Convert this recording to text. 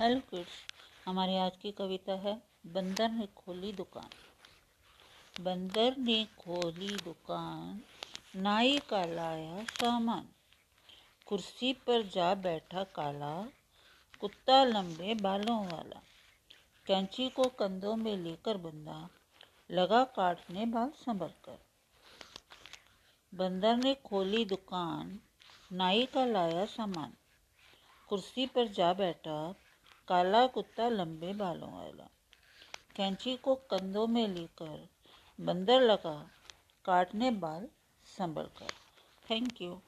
Hello kids, हमारी आज की कविता है, बंदर ने खोली दुकान। बंदर ने खोली दुकान, नाई का लाया सामान। कुर्सी पर जा बैठा काला, कुत्ता लंबे बालों वाला। कैंची को कंधों में लेकर बंदा, लगा काटने बाल संभल कर बंदर ने खोली दुकान, नाई का लाया सामान। कुर्सी पर जा बैठा काला कुत्ता लंबे बालों वाला। कैंची को कंधों में लेकर बंदर लगा, काटने बाल संभल कर थैंक यू